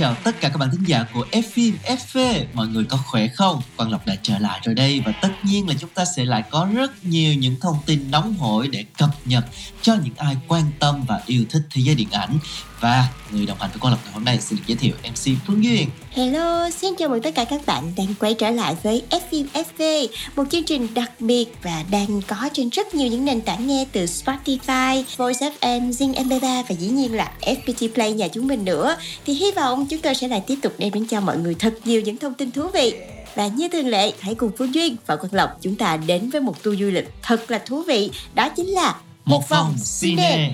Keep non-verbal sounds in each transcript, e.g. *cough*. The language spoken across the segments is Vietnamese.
chào tất cả các bạn thính giả của F phim FV Mọi người có khỏe không? Quang Lộc đã trở lại rồi đây Và tất nhiên là chúng ta sẽ lại có rất nhiều những thông tin nóng hổi để cập nhật cho những ai quan tâm và yêu thích thế giới điện ảnh và người đồng hành với Quang Lộc ngày hôm nay xin được giới thiệu MC Phương Duyên Hello, xin chào mừng tất cả các bạn đang quay trở lại với F FV, một chương trình đặc biệt và đang có trên rất nhiều những nền tảng nghe từ Spotify, Voice FM, Zing MP3 và dĩ nhiên là FPT Play nhà chúng mình nữa. Thì hy vọng chúng tôi sẽ lại tiếp tục đem đến cho mọi người thật nhiều những thông tin thú vị. Và như thường lệ, hãy cùng Phương Duyên và Quang Lộc chúng ta đến với một tour du lịch thật là thú vị. Đó chính là Một vòng cine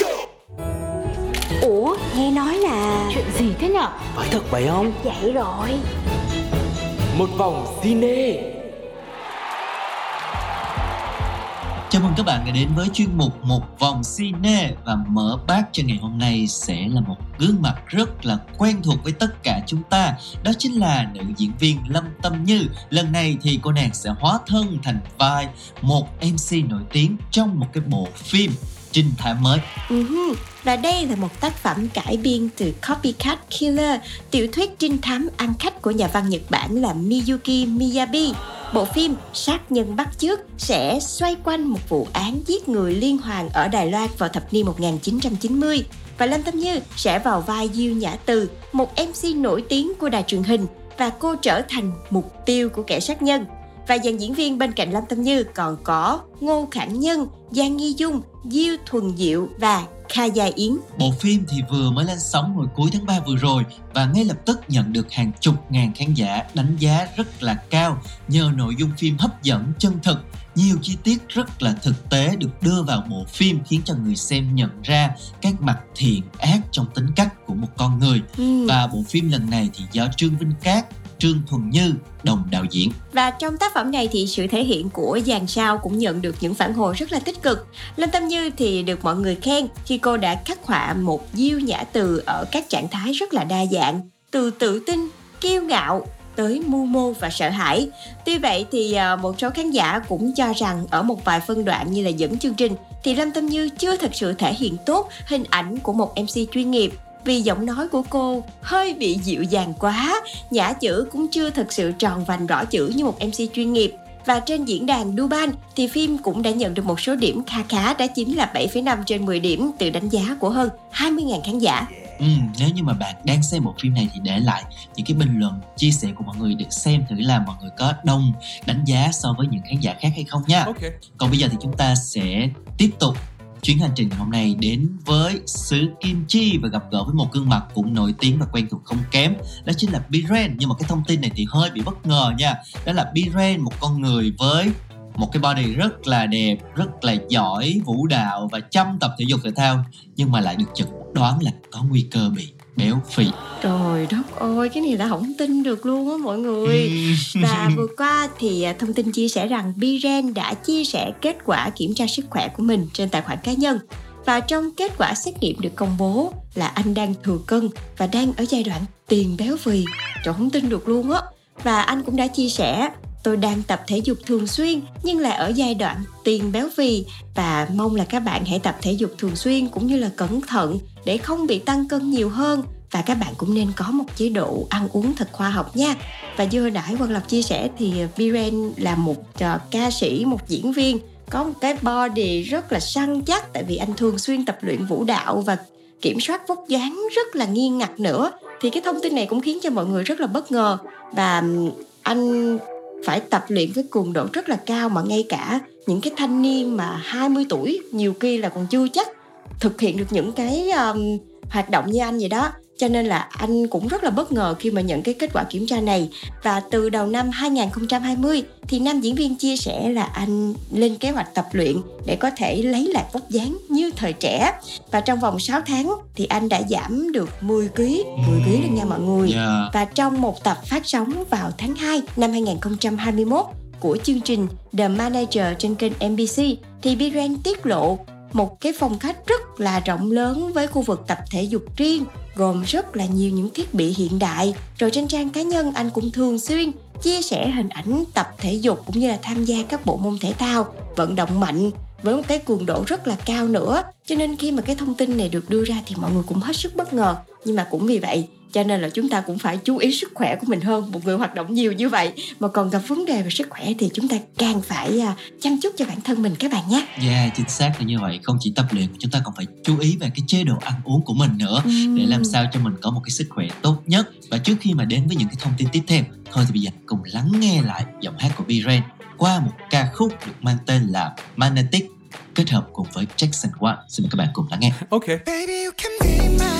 Ủa, nghe nói là... Chuyện gì thế nhở? Phải thật vậy không? Vậy rồi. Một vòng cine Chào mừng các bạn đã đến với chuyên mục Một vòng cine Và mở bát cho ngày hôm nay sẽ là một gương mặt rất là quen thuộc với tất cả chúng ta Đó chính là nữ diễn viên Lâm Tâm Như Lần này thì cô nàng sẽ hóa thân thành vai một MC nổi tiếng trong một cái bộ phim trinh thám mới Uh-huh. Và đây là một tác phẩm cải biên từ Copycat Killer, tiểu thuyết trinh thám ăn khách của nhà văn Nhật Bản là Miyuki Miyabi. Bộ phim Sát nhân bắt chước sẽ xoay quanh một vụ án giết người liên hoàn ở Đài Loan vào thập niên 1990 và Lâm Tâm Như sẽ vào vai Diêu Nhã Từ, một MC nổi tiếng của đài truyền hình và cô trở thành mục tiêu của kẻ sát nhân. Và dàn diễn viên bên cạnh Lâm Tâm Như còn có Ngô Khản Nhân, Giang Nghi Dung, Diêu Thuần Diệu và Kha Gia Yến. Bộ phim thì vừa mới lên sóng hồi cuối tháng 3 vừa rồi và ngay lập tức nhận được hàng chục ngàn khán giả đánh giá rất là cao nhờ nội dung phim hấp dẫn chân thực nhiều chi tiết rất là thực tế được đưa vào bộ phim khiến cho người xem nhận ra các mặt thiện ác trong tính cách của một con người Ừ. và bộ phim lần này thì do Trương Vinh Cát, Trương Thuần Như đồng đạo diễn Và trong tác phẩm này thì sự thể hiện của dàn sao cũng nhận được những phản hồi rất là tích cực. Lâm Tâm Như thì được mọi người khen khi cô đã khắc họa một diêu nhã từ ở các trạng thái rất là đa dạng, từ tự tin, kiêu ngạo tới mưu mô và sợ hãi. Tuy vậy thì à, một số khán giả cũng cho rằng ở một vài phân đoạn như là dẫn chương trình thì Lâm Tâm Như chưa thật sự thể hiện tốt hình ảnh của một MC chuyên nghiệp vì giọng nói của cô hơi bị dịu dàng quá nhã chữ cũng chưa thực sự tròn vành rõ chữ như một MC chuyên nghiệp. Và trên diễn đàn Duban thì phim cũng đã nhận được một số điểm kha khá đó chính là 7,5 trên 10 điểm từ đánh giá của hơn 20.000 khán giả. Ừ, nếu như mà bạn đang xem bộ phim này thì để lại những cái bình luận chia sẻ của mọi người để xem thử là mọi người có đồng đánh giá so với những khán giả khác hay không nha Ok Còn bây giờ thì chúng ta sẽ tiếp tục chuyến hành trình hôm nay đến với xứ Kim Chi và gặp gỡ với một gương mặt cũng nổi tiếng và quen thuộc không kém, đó chính là Biren. Nhưng mà cái thông tin này thì hơi bị bất ngờ nha. Đó là Biren, một con người với một cái body rất là đẹp, rất là giỏi, vũ đạo và chăm tập thể dục thể thao, nhưng mà lại được chẩn đoán là có nguy cơ bị béo phì Trời đất ơi, cái này là không tin được luôn á mọi người. *laughs* Và vừa qua thì à, thông tin chia sẻ rằng Biren đã chia sẻ kết quả kiểm tra sức khỏe của mình trên tài khoản cá nhân. Và trong kết quả xét nghiệm được công bố là anh đang thừa cân và đang ở giai đoạn tiền béo phì. Trời không tin được luôn á. Và anh cũng đã chia sẻ tôi đang tập thể dục thường xuyên nhưng lại ở giai đoạn tiền béo phì và mong là các bạn hãy tập thể dục thường xuyên cũng như là cẩn thận để không bị tăng cân nhiều hơn. Và các bạn cũng nên có một chế độ ăn uống thật khoa học nha. Và như hồi nãy Quang Lộc chia sẻ thì ờ, Biren là một uh, ca sĩ một diễn viên có một cái body rất là săn chắc tại vì anh thường xuyên tập luyện vũ đạo và kiểm soát vóc dáng rất là nghiêm ngặt nữa. Thì cái thông tin này cũng khiến cho mọi người rất là bất ngờ. Và anh phải tập luyện với cường độ rất là cao mà ngay cả những cái thanh niên mà 20 tuổi nhiều khi là còn chưa chắc thực hiện được những cái um, hoạt động như anh vậy đó. Cho nên là anh cũng rất là bất ngờ khi mà nhận cái kết quả kiểm tra này. Và từ đầu năm 2020 thì nam diễn viên chia sẻ là anh lên kế hoạch tập luyện để có thể lấy lại vóc dáng như thời trẻ. Và trong vòng 6 tháng thì anh đã giảm được 10 kg 10 kg luôn nha mọi người. Yeah. và trong một tập phát sóng vào tháng 2 năm 2021 của chương trình The Manager trên kênh NBC thì Biren tiết lộ một cái phòng khách rất là rộng lớn với khu vực tập thể dục riêng, gồm rất là nhiều những thiết bị hiện đại. Rồi trên trang cá nhân anh cũng thường xuyên chia sẻ hình ảnh tập thể dục cũng như là tham gia các bộ môn thể thao, vận động mạnh với một cái cường độ rất là cao nữa. Cho nên khi mà cái thông tin này được đưa ra thì mọi người cũng hết sức bất ngờ. Nhưng mà cũng vì vậy cho nên là chúng ta cũng phải chú ý sức khỏe của mình hơn một người hoạt động nhiều như vậy mà còn gặp vấn đề về sức khỏe thì chúng ta càng phải à, chăm chút cho bản thân mình các bạn nhé Yeah, chính xác là như vậy. Không chỉ tập luyện, chúng ta còn phải chú ý về cái chế độ ăn uống của mình nữa để làm sao cho mình có một cái sức khỏe tốt nhất. Và trước khi mà đến với những cái thông tin tiếp theo, thôi thì bây giờ cùng lắng nghe lại giọng hát của Biren qua một ca khúc được mang tên là Magnetic kết hợp cùng với Jackson Wang. Xin mời các bạn cùng lắng nghe. Okay. Baby, you can be magnetic.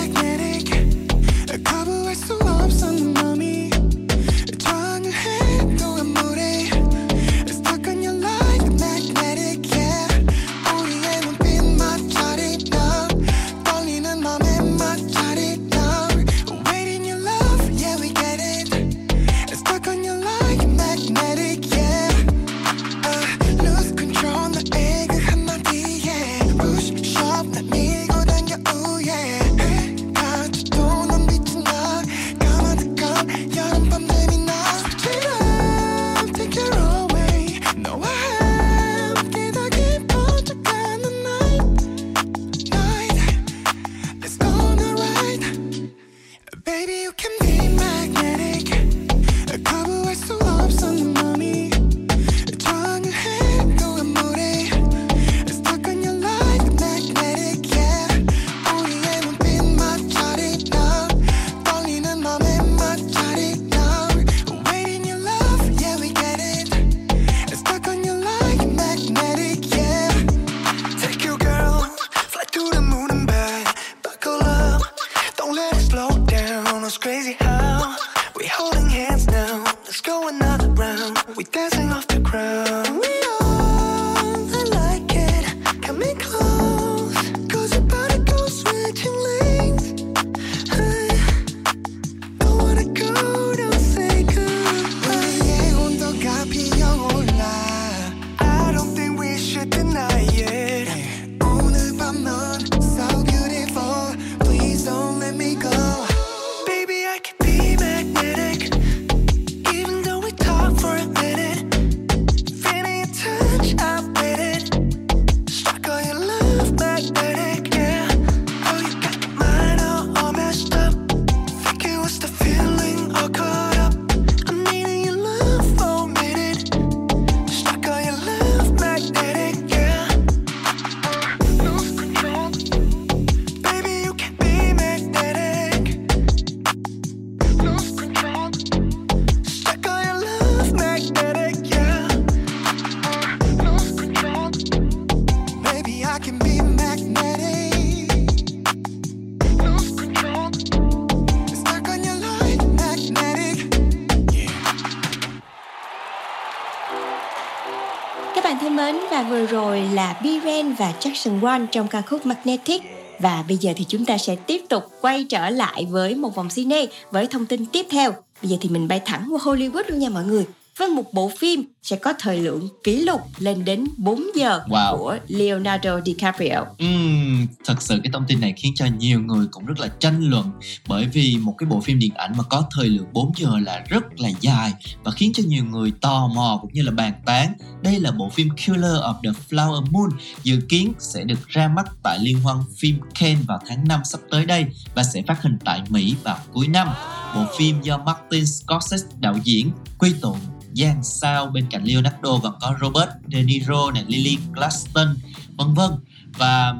Là Biren và Jackson Wang trong ca khúc Magnetic và bây giờ thì chúng ta sẽ tiếp tục quay trở lại với một vòng cine với thông tin tiếp theo. Bây giờ thì mình bay thẳng qua Hollywood luôn nha mọi người. Với một bộ phim sẽ có thời lượng kỷ lục lên đến 4 giờ Wow. của Leonardo DiCaprio. Ừm, thật sự cái thông tin này khiến cho nhiều người cũng rất là tranh luận bởi vì một cái bộ phim điện ảnh mà có thời lượng 4 giờ là rất là dài và khiến cho nhiều người tò mò cũng như là bàn tán. Đây là bộ phim Killer of the Flower Moon dự kiến sẽ được ra mắt tại liên hoan phim Cannes vào tháng 5 sắp tới đây và sẽ phát hình tại Mỹ vào cuối năm. Bộ phim do Martin Scorsese đạo diễn quy tụ gian sao bên cạnh Leonardo còn có Robert De Niro này, Lily Gladstone vân vân. Và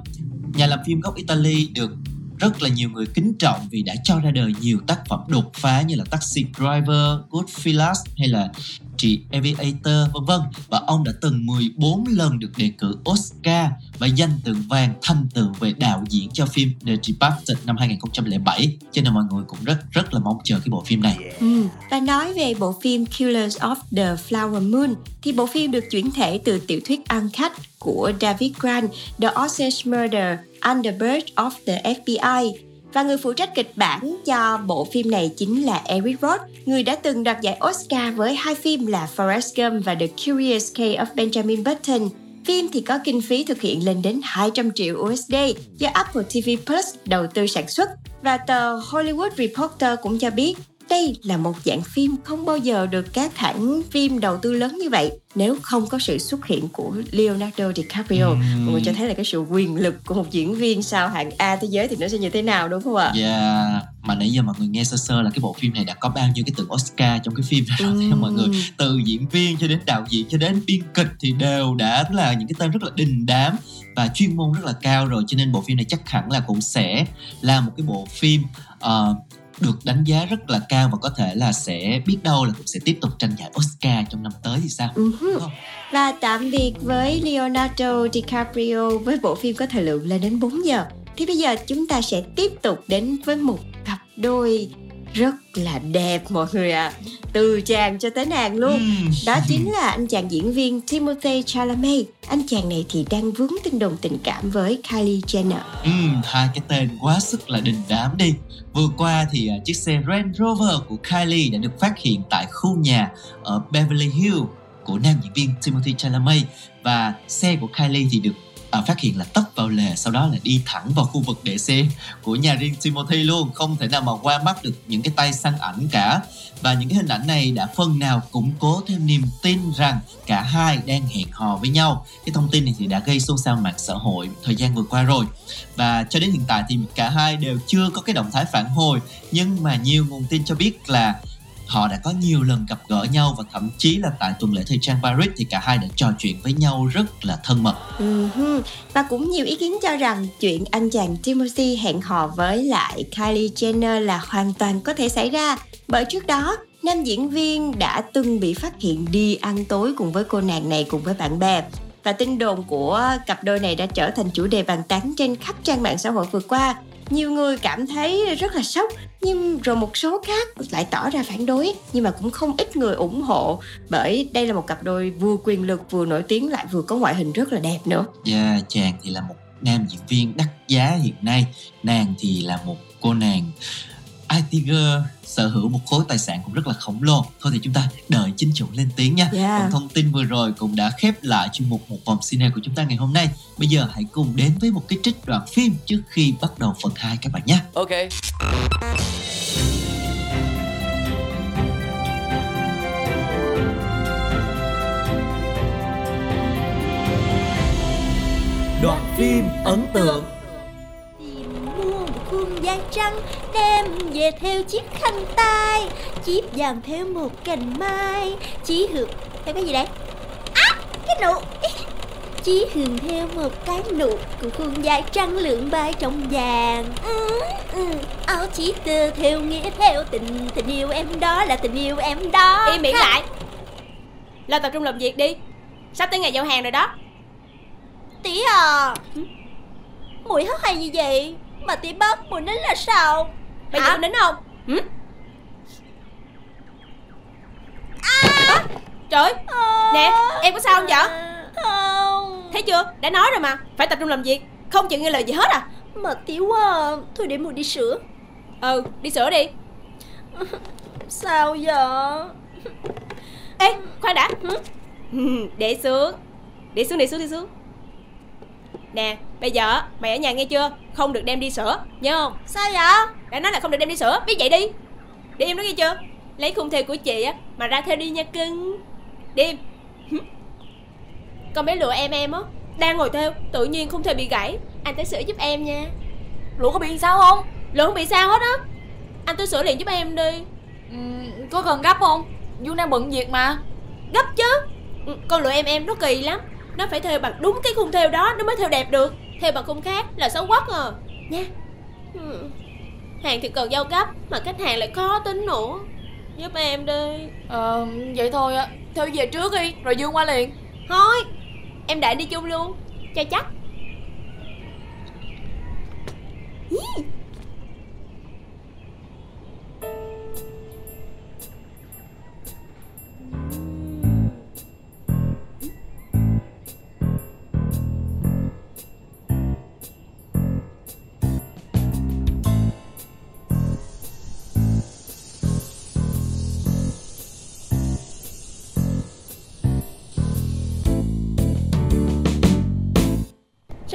nhà làm phim gốc Italy được rất là nhiều người kính trọng vì đã cho ra đời nhiều tác phẩm đột phá như là Taxi Driver, Goodfellas hay là The Aviator vân vân. Và ông đã từng 14 lần được đề cử Oscar và danh tượng vàng thanh tựu về đạo diễn cho phim The Departed năm 2007 cho nên mọi người cũng rất rất là mong chờ cái bộ phim này. Ừ. Và nói về bộ phim Killers of the Flower Moon thì bộ phim được chuyển thể từ tiểu thuyết Uncut của David Grant, The Osage Murder, Underbird of the FBI. Và người phụ trách kịch bản cho bộ phim này chính là Eric Roth, người đã từng đoạt giải Oscar với hai phim là Forrest Gump và The Curious Case of Benjamin Button. Phim thì có kinh phí thực hiện lên đến 200 triệu USD do Apple TV Plus đầu tư sản xuất và tờ Hollywood Reporter cũng cho biết đây là một dạng phim không bao giờ được các hãng phim đầu tư lớn như vậy nếu không có sự xuất hiện của Leonardo DiCaprio. Mọi người cho thấy là cái sự quyền lực của một diễn viên sao hạng A thế giới thì nó sẽ như thế nào đúng không ạ? Yeah. mà nãy giờ mọi người nghe sơ sơ là cái bộ phim này đã có bao nhiêu cái tượng Oscar trong cái phim này rồi Ừm. theo mọi người từ diễn viên cho đến đạo diễn cho đến biên kịch thì đều đã là những cái tên rất là đình đám và chuyên môn rất là cao rồi cho nên bộ phim này chắc hẳn là cũng sẽ là một cái bộ phim ờ, được đánh giá rất là cao và có thể là sẽ biết đâu là cũng sẽ tiếp tục tranh giải Oscar trong năm tới thì sao. Đúng không? Và tạm biệt với Leonardo DiCaprio với bộ phim có thời lượng lên đến 4 giờ. Thì bây giờ chúng ta sẽ tiếp tục đến với một cặp đôi rất là đẹp mọi người ạ. Từ chàng cho tới nàng luôn. Ừm. Đó chính là anh chàng diễn viên Timothée Chalamet. Anh chàng này thì đang vướng tin đồn tình cảm với Kylie Jenner. Ừm, hai cái tên quá sức là đình đám đi Vừa qua thì à, chiếc xe Range Rover của Kylie đã được phát hiện tại khu nhà ở Beverly Hills của nam diễn viên Timothy Chalamet và xe của Kylie thì được à, phát hiện là tấp vào lề sau đó là đi thẳng vào khu vực để xe của nhà riêng Timothy luôn. Không thể nào mà qua mắt được những cái tay săn ảnh cả. Và những cái hình ảnh này đã phần nào củng cố thêm niềm tin rằng cả hai đang hẹn hò với nhau. Cái thông tin này thì đã gây xôn xao mạng xã hội thời gian vừa qua rồi. Và cho đến hiện tại thì cả hai đều chưa có cái động thái phản hồi. Nhưng mà nhiều nguồn tin cho biết là họ đã có nhiều lần gặp gỡ nhau và thậm chí là tại tuần lễ thời trang Paris thì cả hai đã trò chuyện với nhau rất là thân mật. Uh-huh. Và cũng nhiều ý kiến cho rằng chuyện anh chàng Timothy hẹn hò với lại Kylie Jenner là hoàn toàn có thể xảy ra. Bởi trước đó, nam diễn viên đã từng bị phát hiện đi ăn tối cùng với cô nàng này cùng với bạn bè. Và tin đồn của cặp đôi này đã trở thành chủ đề bàn tán trên khắp trang mạng xã hội vừa qua. Nhiều người cảm thấy rất là sốc nhưng rồi một số khác lại tỏ ra phản đối nhưng mà cũng không ít người ủng hộ bởi đây là một cặp đôi vừa quyền lực vừa nổi tiếng lại vừa có ngoại hình rất là đẹp nữa. Yeah, chàng thì là một nam diễn viên đắt giá hiện nay nàng thì là một cô nàng Girl sở hữu một khối tài sản cũng rất là khổng lồ. Thôi thì chúng ta đợi chính chủ lên tiếng nha. Yeah. Còn thông tin vừa rồi cũng đã khép lại chuyên mục một vòng cine của chúng ta ngày hôm nay. Bây giờ hãy cùng đến với một cái trích đoạn phim trước khi bắt đầu phần 2 các bạn nhé. Ok. Đoạn phim ấn tượng khuôn da trắng đem về theo chiếc khăn tay. Chiếc vàng theo một cành mai. Chí hường theo cái gì đấy? Á cái nụ. Chí hường theo một cái nụ của khuôn da trắng lượn bay trong vàng. Ừ, ừ. áo chí tơ theo nghĩa theo tình tình yêu em đó là tình yêu em đó. Im miệng lại. Lo tập trung làm việc đi. Sắp tới ngày giao hàng rồi đó. Tí à mùi hắt hay như vậy mà tí bắt mùi nín là sao? Bây giờ Hả? con đến không? À, Trời Nè em có sao không vậy? Không. Thấy chưa? Đã nói rồi mà. Phải tập trung làm việc. Không chịu nghe lời gì hết à? Mà quá à. Thôi để mùi đi sửa. Ừ đi sửa đi. *laughs* Sao vậy? Ê khoan đã? *laughs* Để xuống. Để xuống để xuống để xuống Nè bây giờ mày ở nhà nghe chưa? Không được đem đi sửa Nhớ không? Sao vậy? Đã nói là không được đem đi sửa Biết vậy đi. Đi em nói nghe chưa? Lấy khung theo của chị á Mà ra theo đi nha cưng. Đi em? Con bé lụa em em á Đang ngồi theo Tự nhiên không thể bị gãy. Anh tới sửa giúp em nha. Lụa có bị sao không? Lụa không bị sao hết á. Anh tới sửa liền giúp em đi. Có cần gấp không? Dương đang bận việc mà. Gấp chứ. Ừ, Con lụa em em nó kỳ lắm Nó phải theo bằng đúng cái khung theo đó Nó mới theo đẹp được. Theo bằng khung khác là xấu quắc à. Nha. Ừ. Hàng thì cần giao gấp Mà khách hàng lại khó tính nữa. Giúp em đi. Ờ vậy thôi á Theo về trước đi Rồi Dương qua liền. Thôi Em đợi đi chung luôn. Cho chắc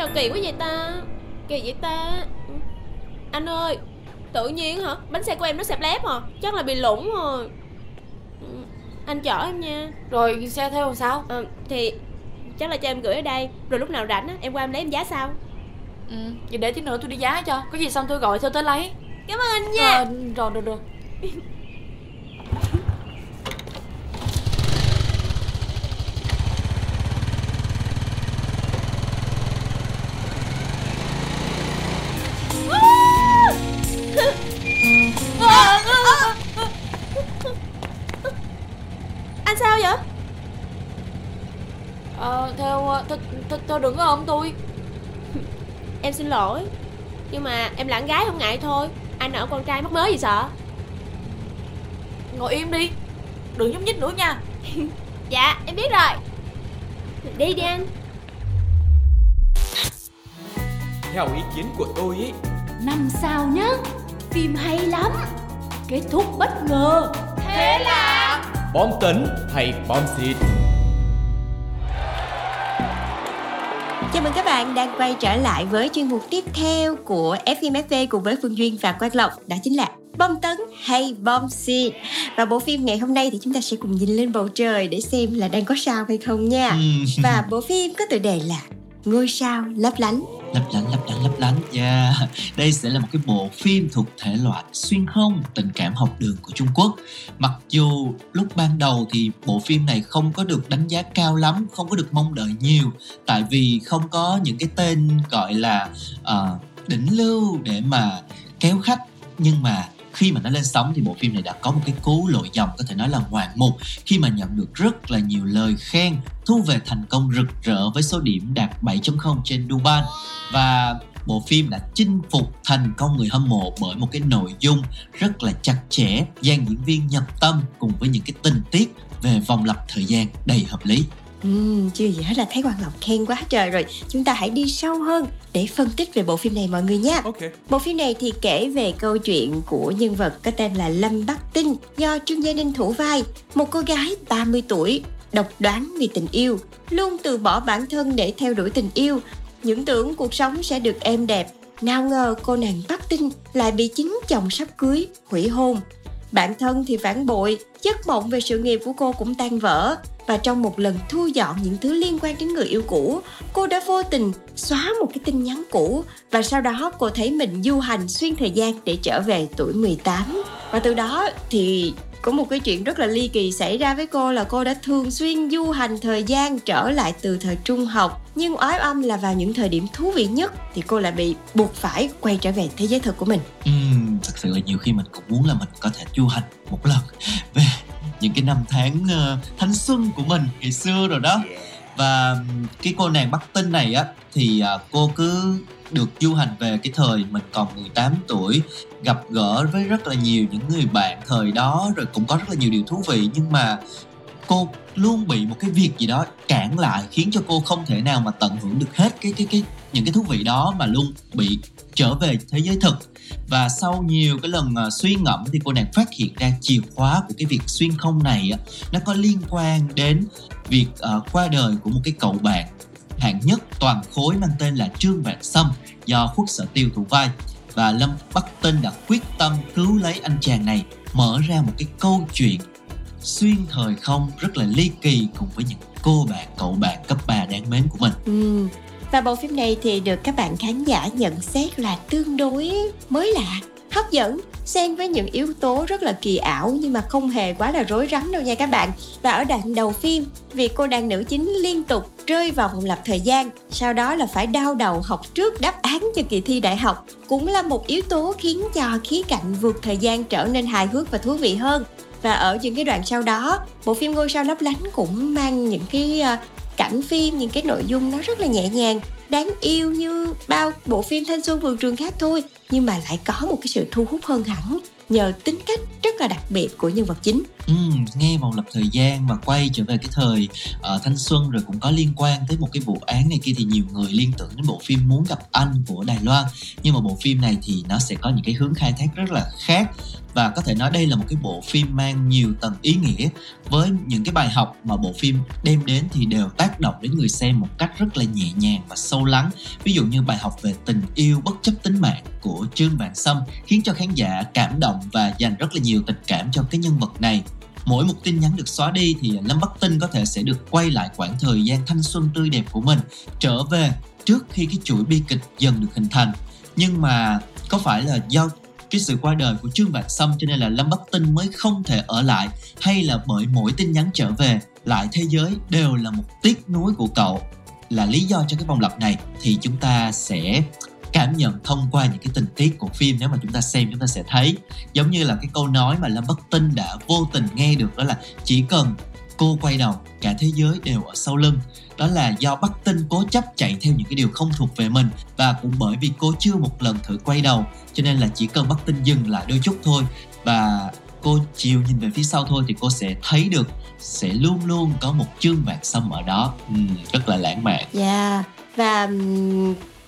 Sao kỳ quá vậy ta? Kỳ vậy ta? Anh ơi Tự nhiên hả? Bánh xe của em nó xẹp lép hả Chắc là bị lủng rồi. Ừ, Anh chở em nha. Rồi xe theo làm sao? Ờ, Thì chắc là cho em gửi ở đây. Rồi lúc nào rảnh á Em qua em lấy em giá sau. Ừ Vậy để tí nữa tôi đi giá cho. Có gì xong tôi gọi theo tới lấy? Cảm ơn anh nha. Ờ, Rồi được được *laughs* ôm tôi? *laughs* Em xin lỗi Nhưng mà em là con gái không ngại thôi. Anh ở con trai mắc mới gì sợ? Ngồi im đi Đừng nhúc nhích nữa nha. *laughs* Dạ em biết rồi. Đi đi anh. Theo ý kiến của tôi ý. Năm sao nhá Phim hay lắm. Kết thúc bất ngờ. Bom tấn hay bom xịt Chào mừng các bạn đang quay trở lại với chuyên mục tiếp theo của FMFV cùng với Phương Duyên và Quang Lộc. Đó chính là Bom tấn hay bom xịt Và bộ phim ngày hôm nay thì chúng ta sẽ cùng nhìn lên bầu trời để xem là đang có sao hay không nha. Ừm. Và bộ phim có tựa đề là Ngôi sao lấp lánh lấp lánh lấp lánh lấp lánh. Yeah. *laughs* đây sẽ là một cái bộ phim thuộc thể loại xuyên không tình cảm học đường của Trung Quốc. Mặc dù lúc ban đầu thì bộ phim này không có được đánh giá cao lắm không có được mong đợi nhiều tại vì không có những cái tên gọi là uh, đỉnh lưu để mà kéo khách. Nhưng mà khi mà nó lên sóng thì bộ phim này đã có một cái cú lội dòng, có thể nói là ngoạn mục, khi mà nhận được rất là nhiều lời khen, thu về thành công rực rỡ với số điểm đạt 7.0 trên Duban. Và bộ phim đã chinh phục thành công người hâm mộ bởi một cái nội dung rất là chặt chẽ, dàn diễn viên nhập tâm cùng với những cái tình tiết về vòng lặp thời gian đầy hợp lý. Ừm, chưa gì hết là thấy Quang Lộc khen quá trời rồi Chúng ta hãy đi sâu hơn để phân tích về bộ phim này mọi người nha Ok Bộ phim này thì kể về câu chuyện của nhân vật có tên là Lâm Bắc Tinh do Trương Gia Ninh thủ vai. Một cô gái 30 tuổi, độc đoán vì tình yêu, luôn từ bỏ bản thân để theo đuổi tình yêu. Những tưởng cuộc sống sẽ được êm đẹp. Nào ngờ cô nàng Bắc Tinh lại bị chính chồng sắp cưới, hủy hôn. Bản thân thì phản bội, giấc mộng về sự nghiệp của cô cũng tan vỡ. Và trong một lần thu dọn những thứ liên quan đến người yêu cũ, cô đã vô tình xóa một cái tin nhắn cũ và sau đó cô thấy mình du hành xuyên thời gian để trở về tuổi 18. Và từ đó thì có một cái chuyện rất là ly kỳ xảy ra với cô là cô đã thường xuyên du hành thời gian trở lại từ thời trung học nhưng oái âm là vào những thời điểm thú vị nhất thì cô lại bị buộc phải quay trở về thế giới thực của mình. Ừm, thật sự là nhiều khi mình cũng muốn là mình có thể du hành một lần *laughs* về những cái năm tháng ờ, thanh xuân của mình ngày xưa rồi đó. Và cái cô nàng Bắc Tinh này á thì à, cô cứ được du hành về cái thời mình còn 18 tuổi gặp gỡ với rất là nhiều những người bạn thời đó rồi cũng có rất là nhiều điều thú vị. Nhưng mà cô luôn bị một cái việc gì đó cản lại khiến cho cô không thể nào mà tận hưởng được hết cái cái cái những cái thú vị đó mà luôn bị trở về thế giới thực. Và sau nhiều cái lần à, suy ngẫm thì cô nàng phát hiện ra chìa khóa của cái việc xuyên không này á, nó có liên quan đến việc à, qua đời của một cái cậu bạn hạng nhất toàn khối mang tên là Trương Vạn Sâm do Khuất Sở Tiêu thủ vai. Và Lâm Bắc Tinh đã quyết tâm cứu lấy anh chàng này mở ra một cái câu chuyện xuyên thời không rất là ly kỳ cùng với những cô bạn, cậu bạn cấp 3 đáng mến của mình. Ừ. Và bộ phim này thì được các bạn khán giả nhận xét là tương đối mới lạ, hấp dẫn, xen với những yếu tố rất là kỳ ảo nhưng mà không hề quá là rối rắm đâu nha các bạn. Và ở đoạn đầu phim vì cô đàn nữ chính liên tục rơi vào vòng lặp thời gian, sau đó là phải đau đầu học trước đáp án cho kỳ thi đại học, cũng là một yếu tố khiến cho khía cạnh vượt thời gian trở nên hài hước và thú vị hơn và ở những cái đoạn sau đó, bộ phim ngôi sao lấp lánh cũng mang những cái ờ, cảnh phim, những cái nội dung nó rất là nhẹ nhàng, đáng yêu như bao bộ phim thanh xuân vườn trường khác thôi, nhưng mà lại có một cái sự thu hút hơn hẳn nhờ tính cách rất là đặc biệt của nhân vật chính. Ừ, nghe vòng lập thời gian và quay trở về cái thời uh, thanh xuân rồi cũng có liên quan tới một cái vụ án này kia thì nhiều người liên tưởng đến bộ phim muốn gặp anh của Đài Loan. Nhưng mà bộ phim này thì nó sẽ có những cái hướng khai thác rất là khác và có thể nói đây là một cái bộ phim mang nhiều tầng ý nghĩa. Với những cái bài học mà bộ phim đem đến thì đều tác động đến người xem một cách rất là nhẹ nhàng và sâu lắng. Ví dụ như bài học về tình yêu bất chấp tính mạng của Trương Vạn Sâm khiến cho khán giả cảm động và dành rất là nhiều tình cảm cho cái nhân vật này mỗi một tin nhắn được xóa đi thì Lâm Bắc Tinh có thể sẽ được quay lại quãng thời gian thanh xuân tươi đẹp của mình, trở về trước khi cái chuỗi bi kịch dần được hình thành. Nhưng mà có phải là do cái sự qua đời của Trương Vạn Sâm cho nên là Lâm Bắc Tinh mới không thể ở lại, hay là bởi mỗi tin nhắn trở về lại thế giới đều là một tiếc nuối của cậu? Là lý do cho cái vòng lặp này thì chúng ta sẽ cảm nhận thông qua những cái tình tiết của phim nếu mà chúng ta xem chúng ta sẽ thấy. Giống như là cái câu nói mà Lâm Bắc Tinh đã vô tình nghe được đó là chỉ cần cô quay đầu cả thế giới đều ở sau lưng. Đó là do Bắc Tinh cố chấp chạy theo những cái điều không thuộc về mình và cũng bởi vì cô chưa một lần thử quay đầu cho nên là chỉ cần Bắc Tinh dừng lại đôi chút thôi và cô chiều nhìn về phía sau thôi thì cô sẽ thấy được sẽ luôn luôn có một chương vàng sâm ở đó. Ừ, rất là lãng mạn. Yeah. và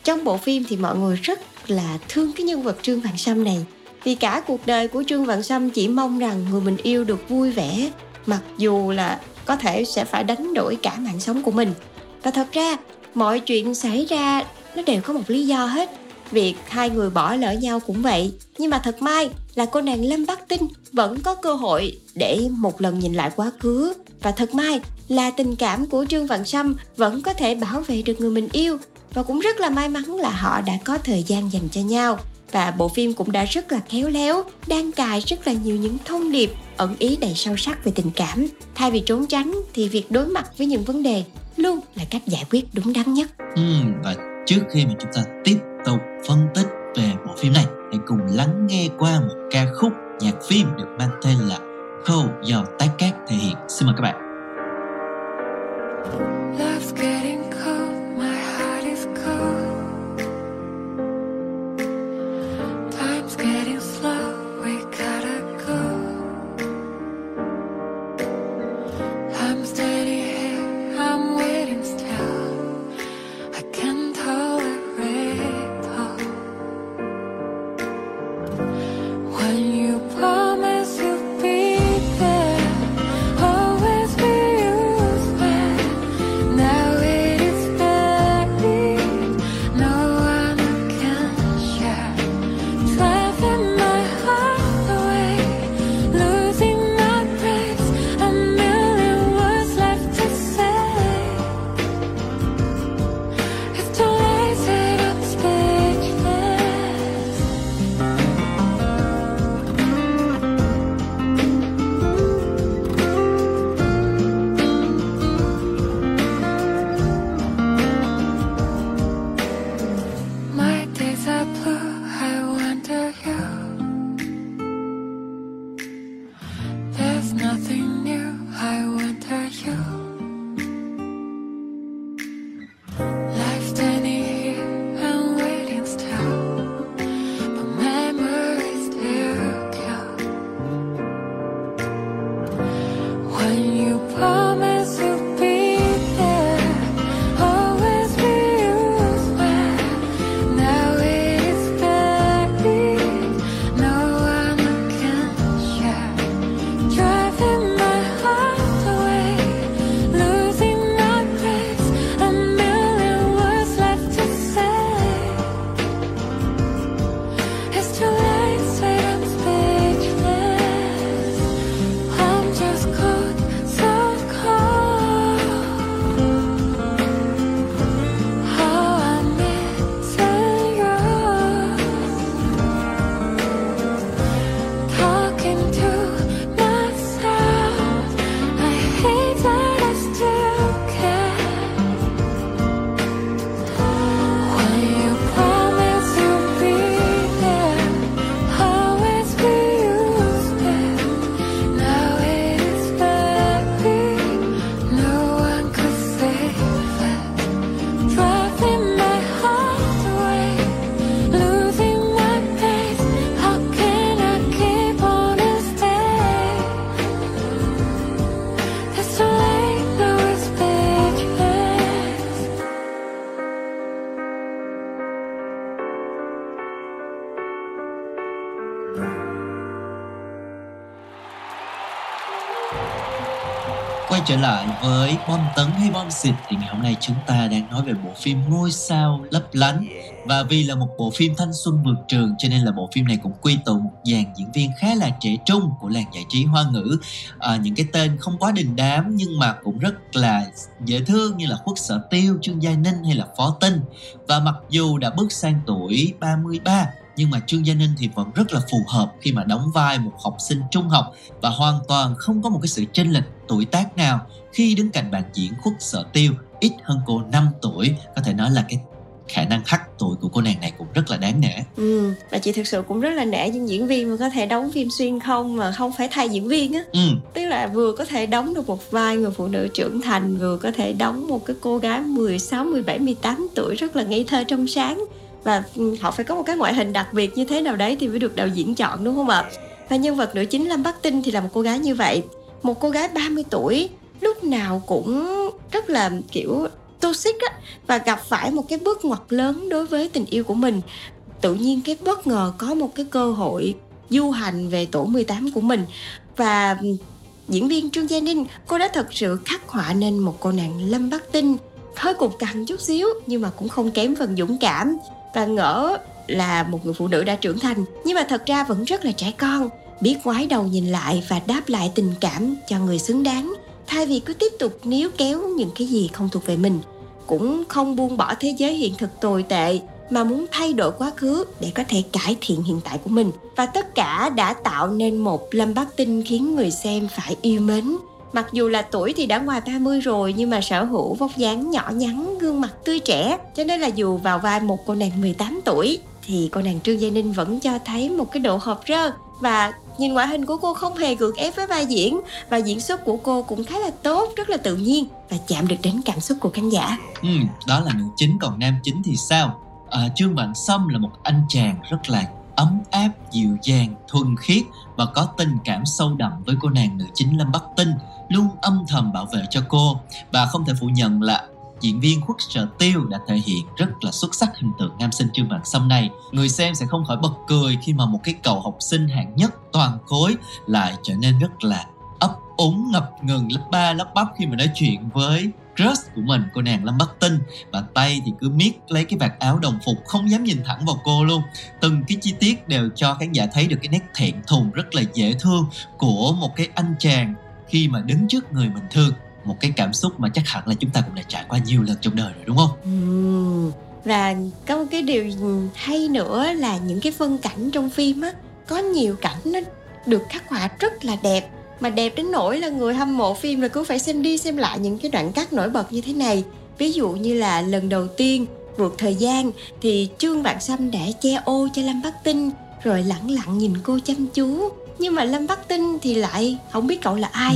trong bộ phim thì mọi người rất là thương cái nhân vật Trương Vạn Sâm này. Vì cả cuộc đời của Trương Vạn Sâm chỉ mong rằng người mình yêu được vui vẻ, mặc dù là có thể sẽ phải đánh đổi cả mạng sống của mình. Và thật ra, mọi chuyện xảy ra nó đều có một lý do hết. Việc hai người bỏ lỡ nhau cũng vậy. Nhưng mà thật may là cô nàng lâm bắc tinh vẫn có cơ hội để một lần nhìn lại quá khứ. Và thật may là tình cảm của trương vạn sâm vẫn có thể bảo vệ được người mình yêu. Và cũng rất là may mắn là họ đã có thời gian dành cho nhau. Và bộ phim cũng đã rất là khéo léo đang cài rất là nhiều những thông điệp ẩn ý đầy sâu sắc về tình cảm. Thay vì trốn tránh thì việc đối mặt với những vấn đề luôn là cách giải quyết đúng đắn nhất. Ừ, và trước khi mà chúng ta tiếp tục phân tích về bộ phim này hãy cùng lắng nghe qua một ca khúc nhạc phim được mang tên là Khâu do Tái Cát thể hiện. Xin mời các bạn. Love gets When you promise lại với bom tấn hay bom xịt thì ngày hôm nay chúng ta đang nói về bộ phim ngôi sao lấp lánh. Và vì là một bộ phim thanh xuân vượt trường cho nên là bộ phim này cũng quy tụ một dàn diễn viên khá là trẻ trung của làng giải trí hoa ngữ. À, những cái tên không quá đình đám nhưng mà cũng rất là dễ thương như là khuất sở tiêu trương gia ninh hay là phó tinh. Và mặc dù đã bước sang tuổi 33 nhưng mà Trương Gia Ninh thì vẫn rất là phù hợp khi mà đóng vai một học sinh trung học và hoàn toàn không có một cái sự chênh lệch tuổi tác nào khi đứng cạnh bạn diễn khuất sở tiêu ít hơn cô 5 tuổi. Có thể nói là cái khả năng hắt tuổi của cô nàng này cũng rất là đáng nể. Ừ và chị thực sự cũng rất là nể những diễn viên mà có thể đóng phim xuyên không mà không phải thay diễn viên á. Ừ. tức là vừa có thể đóng được một vai người phụ nữ trưởng thành vừa có thể đóng một cái cô gái 16, 17, 18 tuổi rất là ngây thơ trong sáng và ừ, họ phải có một cái ngoại hình đặc biệt như thế nào đấy thì mới được đạo diễn chọn, đúng không ạ? Và nhân vật nữ chính Lâm Bắc Tinh thì là một cô gái như vậy. Một cô gái 30 tuổi, lúc nào cũng rất là, kiểu, toxic á, và gặp phải một cái bước ngoặt lớn đối với tình yêu của mình. Tự nhiên cái bất ngờ có một cái cơ hội du hành về tổ 18 của mình. Và ừ, diễn viên Trương Gia Ninh, cô đã thật sự khắc họa nên một cô nàng Lâm Bắc Tinh. Hơi cục cằn chút xíu, nhưng mà cũng không kém phần dũng cảm và ngỡ là một người phụ nữ đã trưởng thành, nhưng mà thật ra vẫn rất là trẻ con. Biết ngoái đầu nhìn lại và đáp lại tình cảm cho người xứng đáng, thay vì cứ tiếp tục níu kéo những cái gì không thuộc về mình. Cũng không buông bỏ thế giới hiện thực tồi tệ mà muốn thay đổi quá khứ để có thể cải thiện hiện tại của mình. Và tất cả đã tạo nên một lâm bắc tinh khiến người xem phải yêu mến. Mặc dù là tuổi thì đã ngoài 30 rồi nhưng mà sở hữu vóc dáng nhỏ nhắn, gương mặt tươi trẻ. Cho nên là dù vào vai một cô nàng 18 tuổi thì cô nàng Trương Gia Ninh vẫn cho thấy một cái độ hợp rơ và nhìn ngoại hình của cô không hề gượng ép với vai diễn và diễn xuất của cô cũng khá là tốt, rất là tự nhiên và chạm được đến cảm xúc của khán giả. Ừ, đó là nữ chính còn nam chính thì sao? À, Trương Vạn Sâm là một anh chàng rất là ấm áp, dịu dàng, thuần khiết và có tình cảm sâu đậm với cô nàng nữ chính Lâm Bắc Tinh luôn âm thầm bảo vệ cho cô. Và không thể phủ nhận là diễn viên khuất sở tiêu đã thể hiện rất là xuất sắc hình tượng nam sinh trương vạn sâm này. Người xem sẽ không khỏi bật cười khi mà một cái cậu học sinh hạng nhất toàn khối lại trở nên rất là ấp úng, ngập ngừng. Lớp ba, lớp bắp khi mà nói chuyện với crush của mình, cô nàng lâm bắc tinh và tay thì cứ miết lấy cái vạt áo đồng phục, không dám nhìn thẳng vào cô luôn. Từng cái chi tiết đều cho khán giả thấy được cái nét thẹn thùng rất là dễ thương của một cái anh chàng khi mà đứng trước người mình thương, một cái cảm xúc mà chắc hẳn là chúng ta cũng đã trải qua nhiều lần trong đời rồi, đúng không? Ừ. Và có một cái điều hay nữa là những cái phân cảnh trong phim á, có nhiều cảnh nó được khắc họa rất là đẹp, mà đẹp đến nỗi là người hâm mộ phim là cứ phải xem đi xem lại những cái đoạn cắt nổi bật như thế này ví dụ như là lần đầu tiên vượt thời gian thì trương vạn sâm đã che ô cho lâm bắc tinh, rồi lẳng lặng nhìn cô chăm chú nhưng mà lâm bắc tinh thì lại không biết cậu là ai.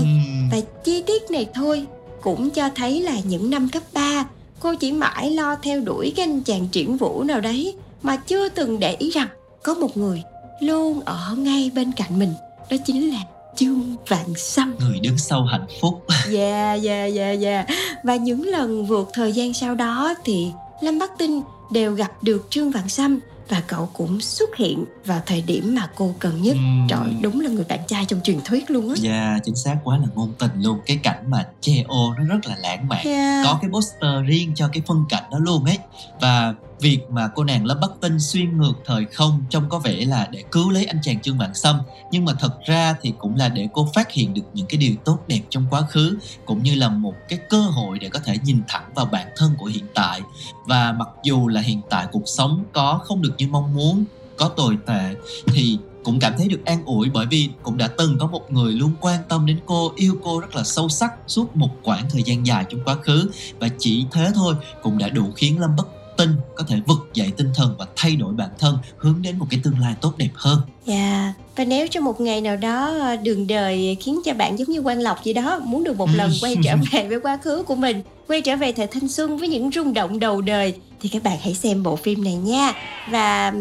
Và chi tiết này thôi cũng cho thấy là những năm cấp 3 cô chỉ mãi lo theo đuổi cái anh chàng triển vũ nào đấy mà chưa từng để ý rằng có một người luôn ở ngay bên cạnh mình. Đó chính là Trương Vạn Sâm. Người đứng sau hạnh phúc. Yeah, yeah, yeah, yeah Và những lần vượt thời gian sau đó thì Lâm Bắc Tinh đều gặp được Trương Vạn Sâm và cậu cũng xuất hiện vào thời điểm mà cô cần nhất. Ừm. trời đúng là người bạn trai trong truyền thuyết luôn á. Dạ chính xác quá là ngôn tình luôn. Cái cảnh mà che ô nó rất là lãng mạn. Yeah. Có cái poster riêng cho cái phân cảnh đó luôn ấy. Và việc mà cô nàng Lâm Bắc Tinh xuyên ngược thời không Trông có vẻ là để cứu lấy anh chàng Trương Vạn Sâm Nhưng mà thật ra thì cũng là để cô phát hiện được những cái điều tốt đẹp trong quá khứ, Cũng như là một cái cơ hội để có thể nhìn thẳng vào bản thân của hiện tại. Và mặc dù là hiện tại cuộc sống có không được như mong muốn, Có tồi tệ, Thì cũng cảm thấy được an ủi bởi vì cũng đã từng có một người luôn quan tâm đến cô, yêu cô rất là sâu sắc suốt một quãng thời gian dài trong quá khứ. Và chỉ thế thôi cũng đã đủ khiến lâm bất tinh có thể vực dậy tinh thần và thay đổi bản thân hướng đến một cái tương lai tốt đẹp hơn. Dạ, và nếu trong một ngày nào đó ờ, đường đời khiến cho bạn giống như quan lộc gì đó muốn được một lần quay trở về với quá khứ của mình, quay trở về thời thanh xuân với những rung động đầu đời thì các bạn hãy xem bộ phim này nha. Và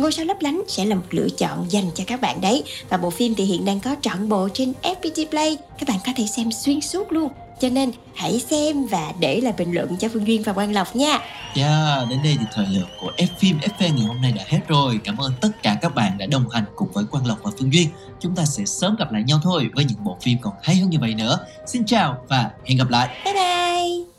Ngôi sao lấp lánh sẽ là một lựa chọn dành cho các bạn đấy. Và bộ phim thì hiện đang có trọn bộ trên FPT Play. Các bạn có thể xem xuyên suốt luôn cho nên hãy xem và để lại bình luận cho Phương Duyên và Quang Lộc nha. Yeah, đến đây thì thời lượng của F phim FV ngày hôm nay đã hết rồi. Cảm ơn tất cả các bạn đã đồng hành cùng với Quang Lộc và Phương Duyên. Chúng ta sẽ sớm gặp lại nhau thôi với những bộ phim còn hay hơn như vậy nữa. Xin chào và hẹn gặp lại. Bye bye.